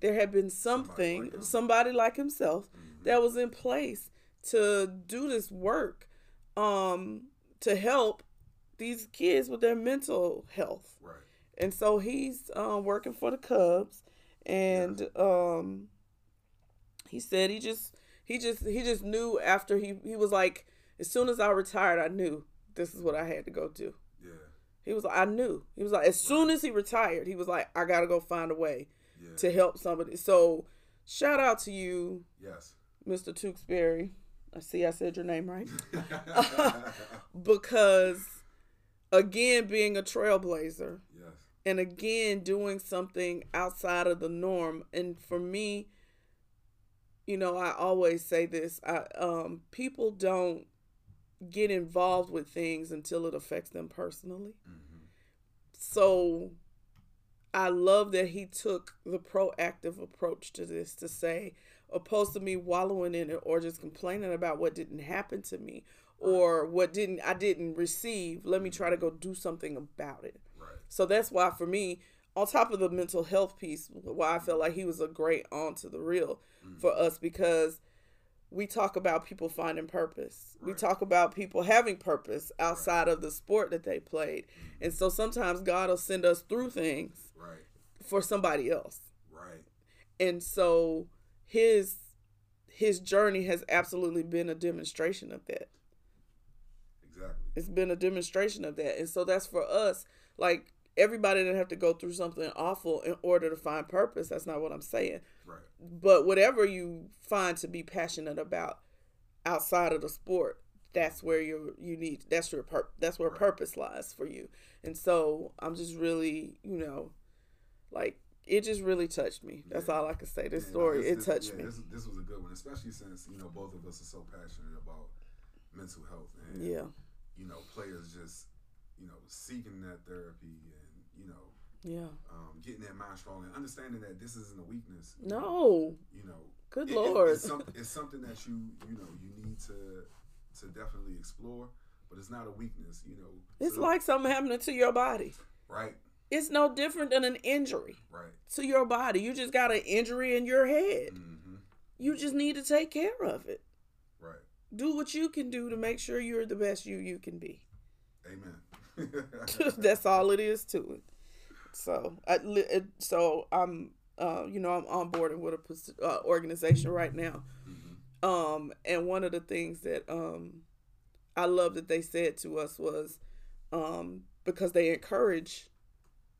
there had been something, like somebody like himself, Mm-hmm. that was in place to do this work um, to help these kids with their mental health Right. and so he's um, working for the Cubs, and um, he said he just he just he just knew after he he was like as soon as I retired I knew this is what I had to go do. He was like I knew he was like as soon as he retired he was like I gotta go find a way Yeah. to help somebody. So shout out to you, yes. Mr. Tewksbury. I see I said your name right because again being a trailblazer yes. and again doing something outside of the norm and for me you know i always say this i um people don't get involved with things until it affects them personally. Hmm so i love that he took the proactive approach to this to say opposed to me wallowing in it or just complaining about what didn't happen to me or what didn't i didn't receive let me try to go do something about it. Right. so that's why for me, on top of the mental health piece, why I felt like he was a great on to the real for us because we talk about people finding purpose. We talk about people having purpose outside of the sport that they played. And so sometimes God will send us through things Right. for somebody else. Right. And so his his journey has absolutely been a demonstration of that. Exactly. it's been a demonstration of that and so that's for us like everybody didn't have to go through something awful in order to find purpose that's not what i'm saying Right. but whatever you find to be passionate about outside of the sport that's where you you need that's your pur- that's where Right. purpose lies for you and so i'm just really you know like it just really touched me that's Yeah. all i can say this Yeah, story this- it this- touched yeah, me This, this was a good one, especially since you know both of us are so passionate about mental health and yeah you know players just you know seeking that therapy and you know yeah um, getting that mind strong and understanding that this isn't a weakness. no You know, Good it- it- Lord. it's, some, it's something that you you know you need to to definitely explore, but it's not a weakness. You know, it's So- like something happening to your body right, it's no different than an injury right, to your body. You just got an injury in your head. hmm You just need to take care of it. right. Do what you can do to make sure you're the best you you can be. Amen. That's all it is to it. So, I, it, so I'm, uh, you know, I'm on board with a uh, organization right now. Mhm. Um, and one of the things that um, I love that they said to us was, um, because they encourage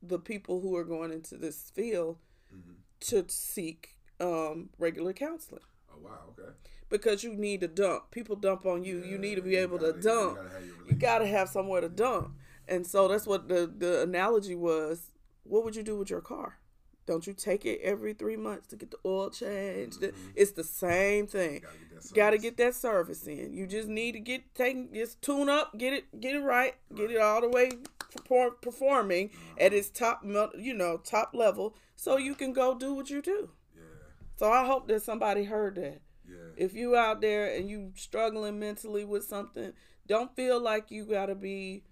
the people who are going into this field Mhm. to seek um, regular counseling Oh wow. Okay. because you need to dump. People dump on you. you need to be Yeah, able gotta- to you dump. gotta You got to have somewhere to dump. And so that's what the the analogy was. What would you do with your car? Don't you take it every three months to get the oil changed? Mm-hmm. It's the same thing. That service. get that service in. You just need to get taken, just tune up, get it, get it right, get it all the way perform, performing uh-huh. at its top, you know, top level, so you can go do what you do. Yeah, So I hope that somebody heard that. yeah. If you out there and you struggling mentally with something, don't feel like you gotta be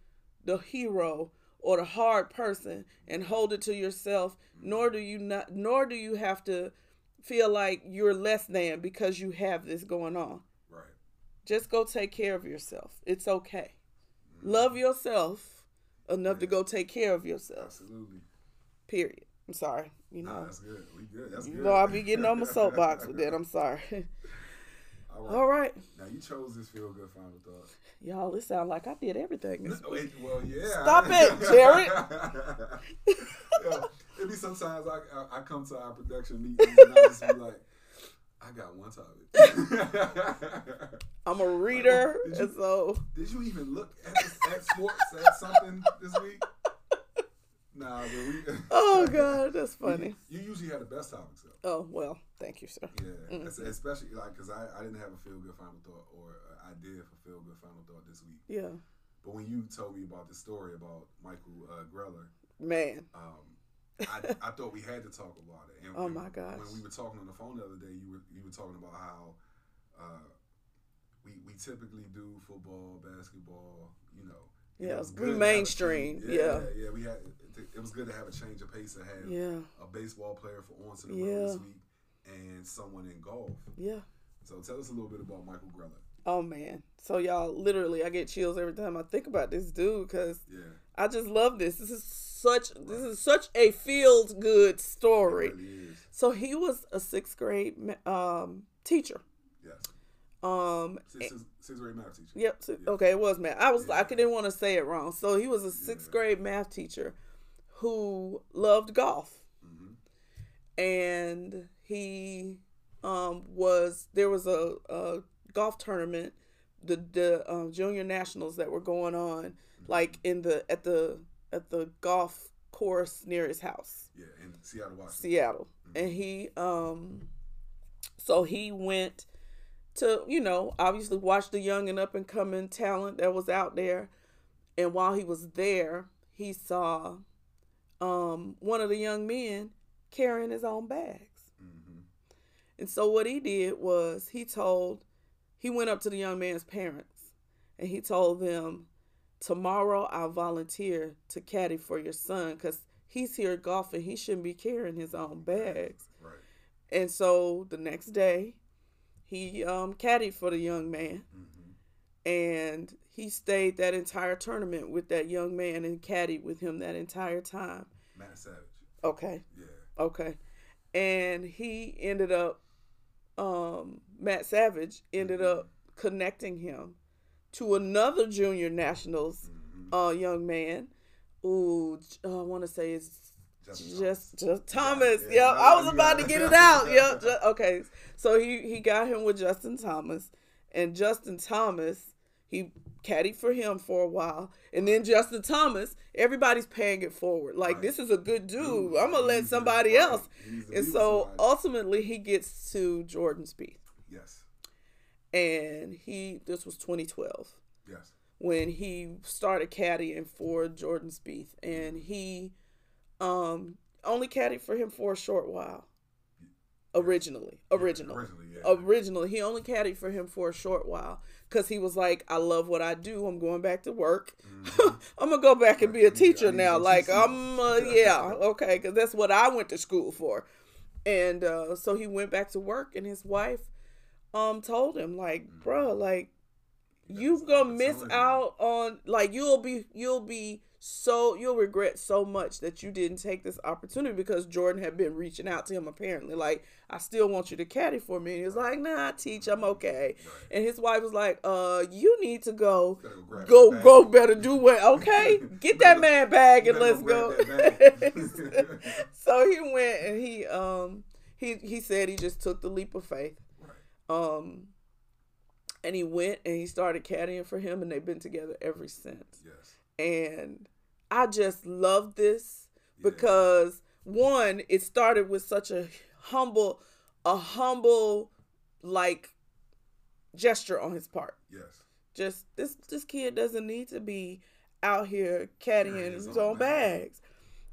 the hero or the hard person and hold it to yourself. Nor do you not. Nor do you have to feel like you're less than because you have this going on. right. Just go take care of yourself. It's okay. Love yourself enough to go take care of yourself. Absolutely. Period. I'm sorry. You know. that's good. We good. That's You good. know i'll be getting on my soapbox with that. I'm sorry. All right. All right. Now you chose this feel good final thought. Y'all, it sound like I did everything. this Wait, well, yeah. Stop it, Jarrett. Yo, it be sometimes I, I I come to our production meetings and I just be like, I got one topic. I'm a reader, Did you- and so Did you even look at, this, at sports at something this week? Nah, but we. oh god, that's funny. You usually have the best topics though. Oh well, thank you, sir. Yeah, es- especially like because I, I didn't have a feel good final thought or an idea for feel good final thought this week. Yeah, But when you told me about the story about Michael uh, Greller, man. um, I, I thought we had to talk about it. And Oh, when- my gosh. When we were talking on the phone the other day, you were you were talking about how uh, we we typically do football, basketball, you know. And it Yeah, was good to have a mainstream, change- yeah. yeah, we had. It, was good to have a change of pace to have Yeah, a baseball player for on to the Yeah. this week and someone in golf. yeah. So tell us a little bit about Michael Greller. Oh man. So y'all, literally, I get chills every time I think about this dude because Yeah, I just love this. This is such this is such a feels good story. really. So he was a sixth grade um, teacher. Um, sixth, sixth, sixth grade math teacher. Yep. Okay, it was math. I was Yeah. I didn't want to say it wrong. So he was a sixth Yeah. grade math teacher who loved golf, hmm and he um was there was a, a golf tournament, the the um, junior nationals that were going on, like in the at the at the golf course near his house. Yeah, in Seattle, Washington. Seattle. And he um so he went to, you know, obviously watch the young and up and coming talent that was out there. And while he was there, he saw um one of the young men carrying his own bags. hmm And so what he did was he told he went up to the young man's parents and he told them tomorrow I'll volunteer to caddy for your son cuz he's here golfing he shouldn't be carrying his own bags. Right. And so the next day he um caddied for the young man hmm and he stayed that entire tournament with that young man and caddied with him that entire time. Matt Savage. Okay. Yeah. Okay. And he ended up um Matt Savage ended up connecting him to another junior nationals hmm uh young man. Ooh, uh, I want to say it's Justin just just Thomas. Yeah, Yep. I was about to get it out. Yep. ju- okay. So he he got him with Justin Thomas, and Justin Thomas he caddied for him for a while, and then Justin Thomas, everybody's paying it forward. Like Right. this is a good dude. Dude, I'm gonna let somebody else. And so somebody. ultimately he gets to Jordan Spieth, Yes. and he this was 2012 Yes. when he started caddying for Jordan Spieth, and he um only caddied for him for a short while. Originally, originally, Originally, yeah. originally, he only caddied for him for a short while because he was like, "I love what I do. I'm going back to work. Mhm. I'm gonna go back and be a teacher now. Like I'm, uh, yeah, okay, because that's what I went to school for." And uh, so he went back to work, and his wife um told him like, "Bruh, like you gonna miss out on like you'll be you'll be so you'll regret so much that you didn't take this opportunity because Jordan had been reaching out to him apparently. Like I still want you to caddy for me. And he was like nah I teach I'm okay. Right. and his wife was like uh you need to go go go go better do what okay? Get that man bag and let's go go. grab that bag. so he went and he um he he said he just took the leap of faith. Right. um and he went and he started caddying for him and they've been together ever since. Yes. And i just love this Yeah. because one, it started with such a humble, a humble like gesture on his part. Yes. Just this this kid doesn't need to be out here caddying his own own bag. bags.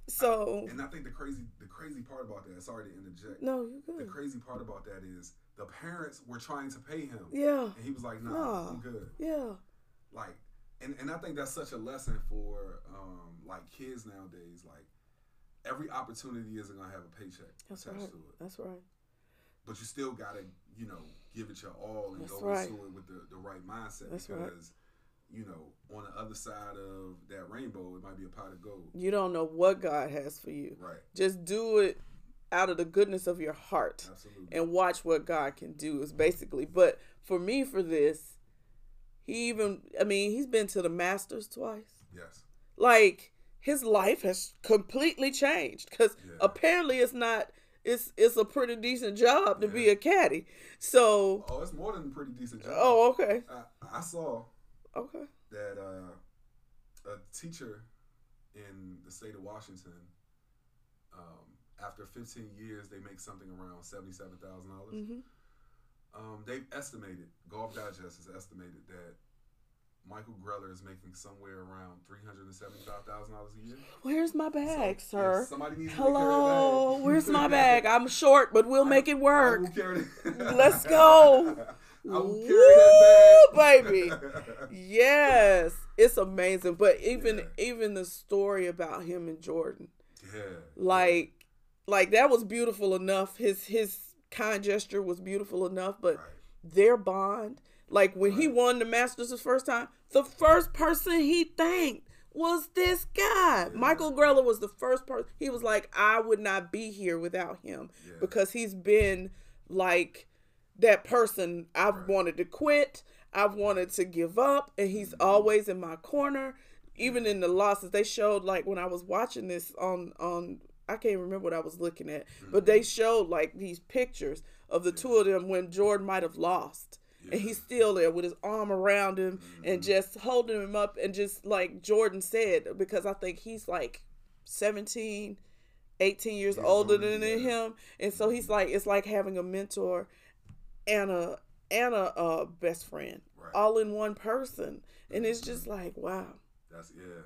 So And I think the crazy the crazy part about that, sorry to interject. no, you The good. crazy part about that is the parents were trying to pay him. Yeah, And he was like, nah, Nah. I'm good. yeah, Like and, and I think that's such a lesson for um like kids nowadays. Like every opportunity isn't gonna have a paycheck that's attached right. to it. That's right. But you still gotta, you know, give it your all and That's go right. into it with the, the right mindset That's right. because you know, on the other side of that rainbow, it might be a pot of gold. You don't know what God has for you. Right. Just do it out of the goodness of your heart. Absolutely. and watch what God can do is basically. But for me, for this, he even, I mean, he's been to the Masters twice. yes. Like his life has completely changed because Yeah. apparently it's not. It's it's a pretty decent job to be a caddy. So, Oh, it's more than a pretty decent job. oh okay, I, I saw okay, that uh, a teacher in the state of Washington, um, after 15 years, they make something around seventy-seven thousand dollars. Um, they've estimated, Golf Digest has estimated that Michael Greller is making somewhere around three hundred and seventy-five thousand dollars a year. Where's my bag, So, sir? somebody needs to carry a Hello, bag. where's my bag? I'm short, but we'll make it I work. Let's go. I will carry that bag, baby. Yes, it's amazing. But even Yeah. even the story about him and Jordan, yeah. like like that was beautiful enough. His his kind gesture was beautiful enough, but Right. their bond, like when he won the Masters his first time, the first person he thanked was this guy. Michael Greller was the first person. He was like, I would not be here without him Yeah. because he's been like that person I've Right. wanted to quit. I've wanted to give up, and he's Mm-hmm. always in my corner. Even in the losses, they showed like when I was watching this on on I can't remember what I was looking at, but Mm-hmm. they showed like these pictures of the two of them when Jordan might have lost. And he's still there with his arm around him and just holding him up and just like Jordan said, because I think he's like 17, 18 years Years older than yeah. him. And so he's like, it's like having a mentor and a and a uh, best friend Right. all in one person. And it's just like, wow. That's yeah.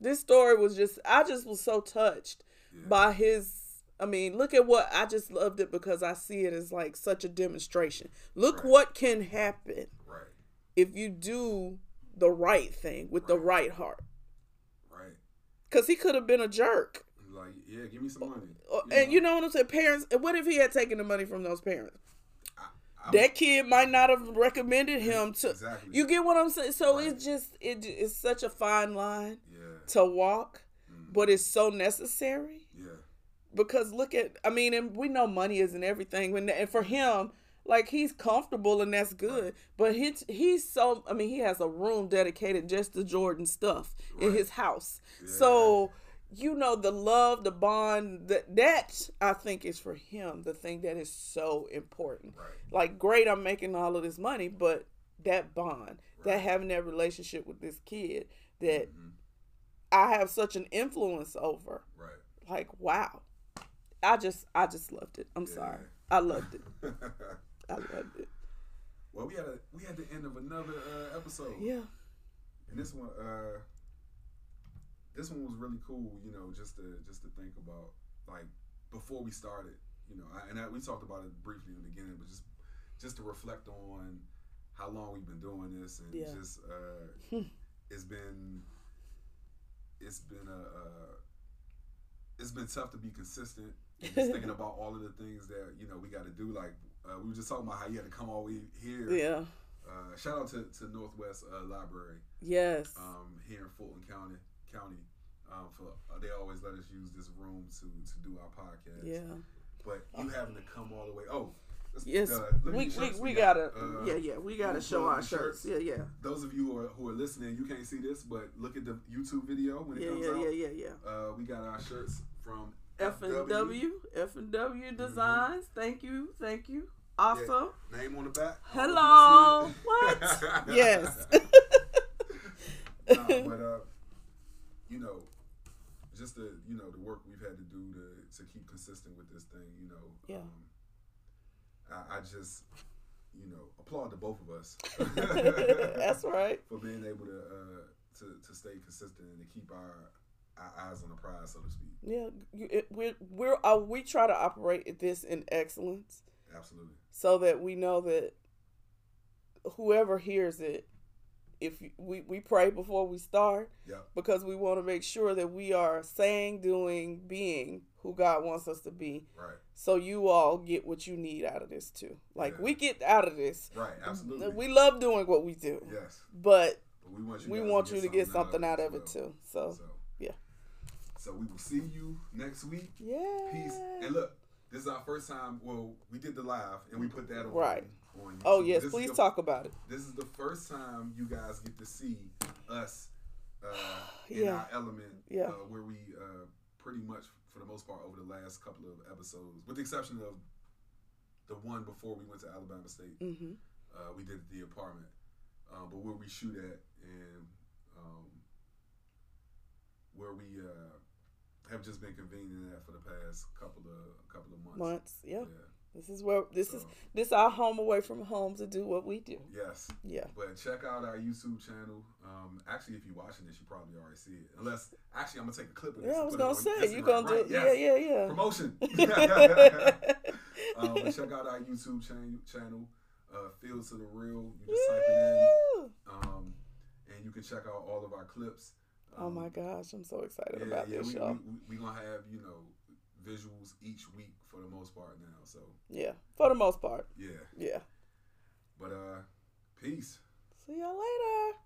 This story was just I just was so touched Yeah. by his I mean, look at what I just loved it because I see it as like such a demonstration. Look Right. what can happen Right. if you do the right thing with the right heart. Right. Cuz he could have been a jerk. Like, yeah, give me some money. Uh, and you know what I'm saying? Parents, what if he had taken the money from those parents? I- that kid might not have recommended him to. Exactly. You get what I'm saying? So Right. it's just it it's such a fine line Yeah. to walk, Mm. but it's so necessary. Because look at I mean, and we know money isn't everything. When and for him, like he's comfortable and that's good, but he's he's so I mean he has a room dedicated just to Jordan stuff in his house. So you know the love, the bond that that I think is for him the thing that is so important. Right. Like great, I'm making all of this money, but that bond, that having that relationship with this kid that Mhm. I have such an influence over Right. like wow i just i just loved it i'm Yeah. sorry i loved it i loved it well, we had a we had the end of another uh, episode. yeah And this one, uh, this one was really cool. You know, just to just to think about, like before we started. You know, I, and I, we talked about it briefly in the beginning, but just just to reflect on how long we've been doing this, and Yeah. just uh, it's been it's been a uh, it's been tough to be consistent. And Just thinking about all of the things that you know we got to do. Like uh, we were just talking about how you had to come all the way here. yeah Uh, shout out to, to Northwest uh, Library yes um, here in Fulton County. County, um, for uh, they always let us use this room to to do our podcast. yeah But you having to come all the way. Oh, yes uh, we, we, we got. gotta Uh, yeah yeah we gotta show our the shirts yeah yeah Those of you who are, who are listening, you can't see this, but look at the YouTube video when it yeah comes yeah out. yeah yeah yeah Uh, we got our shirts from F and W F and W Mm-hmm. Designs. Thank you, thank you. Awesome. Name on the back. Hello. What? What? yes. nah, but uh, you know, just the you know the work we've had to do to to keep consistent with this thing. You know, Yeah. um, I, I just you know applaud to both of us That's right. for being able to uh, to to stay consistent and to keep our our eyes on the prize, so to speak. Yeah, you- it, we're we're uh, we try to operate at this in excellence Absolutely. so that we know that whoever hears it, if we we pray before we start Yep. because we want to make sure that we are saying, doing, being who God wants us to be. Right. So you all get what you need out of this too. Like Yeah. we get out of this. Right. Absolutely. We love doing what we do, yes. but But we want you. we want you to get something out as of it too. So So yeah. So we will see you next week. yeah. Peace. And look, this is our first time. Well, we did the live and we put that on. Right. On Oh yes, This please the- talk about it. This is the first time you guys get to see us uh, in Yeah. our element. Yeah. Uh, where we uh, pretty much, for the most part, over the last couple of episodes, with the exception of the one before we went to Alabama State, hmm uh, we did the apartment. Um, but where we shoot at and um, where we uh, have just been convening at for the past couple of couple of months. Months. Yeah. Yeah. This is where this is So, this our home away from home to do what we do. yes. Yeah. But check out our YouTube channel. Um, actually, if you're watching this, you probably already see it. Unless, actually, I'm gonna take a clip of this. Yeah, I was gonna on say you Instagram, gonna do right? yeah, Yes. yeah, yeah. Promotion. um, but check out our YouTube channel. Channel, uh, Fields to the Real. You just type it in, um, and you can check out all of our clips. Oh Um, my gosh, I'm so excited Yeah, about yeah, this, we, y'all. we, we, we gonna have you know visuals each week for the most part now. So Yeah, for the most part. yeah, Yeah. but uh, peace. See y'all later.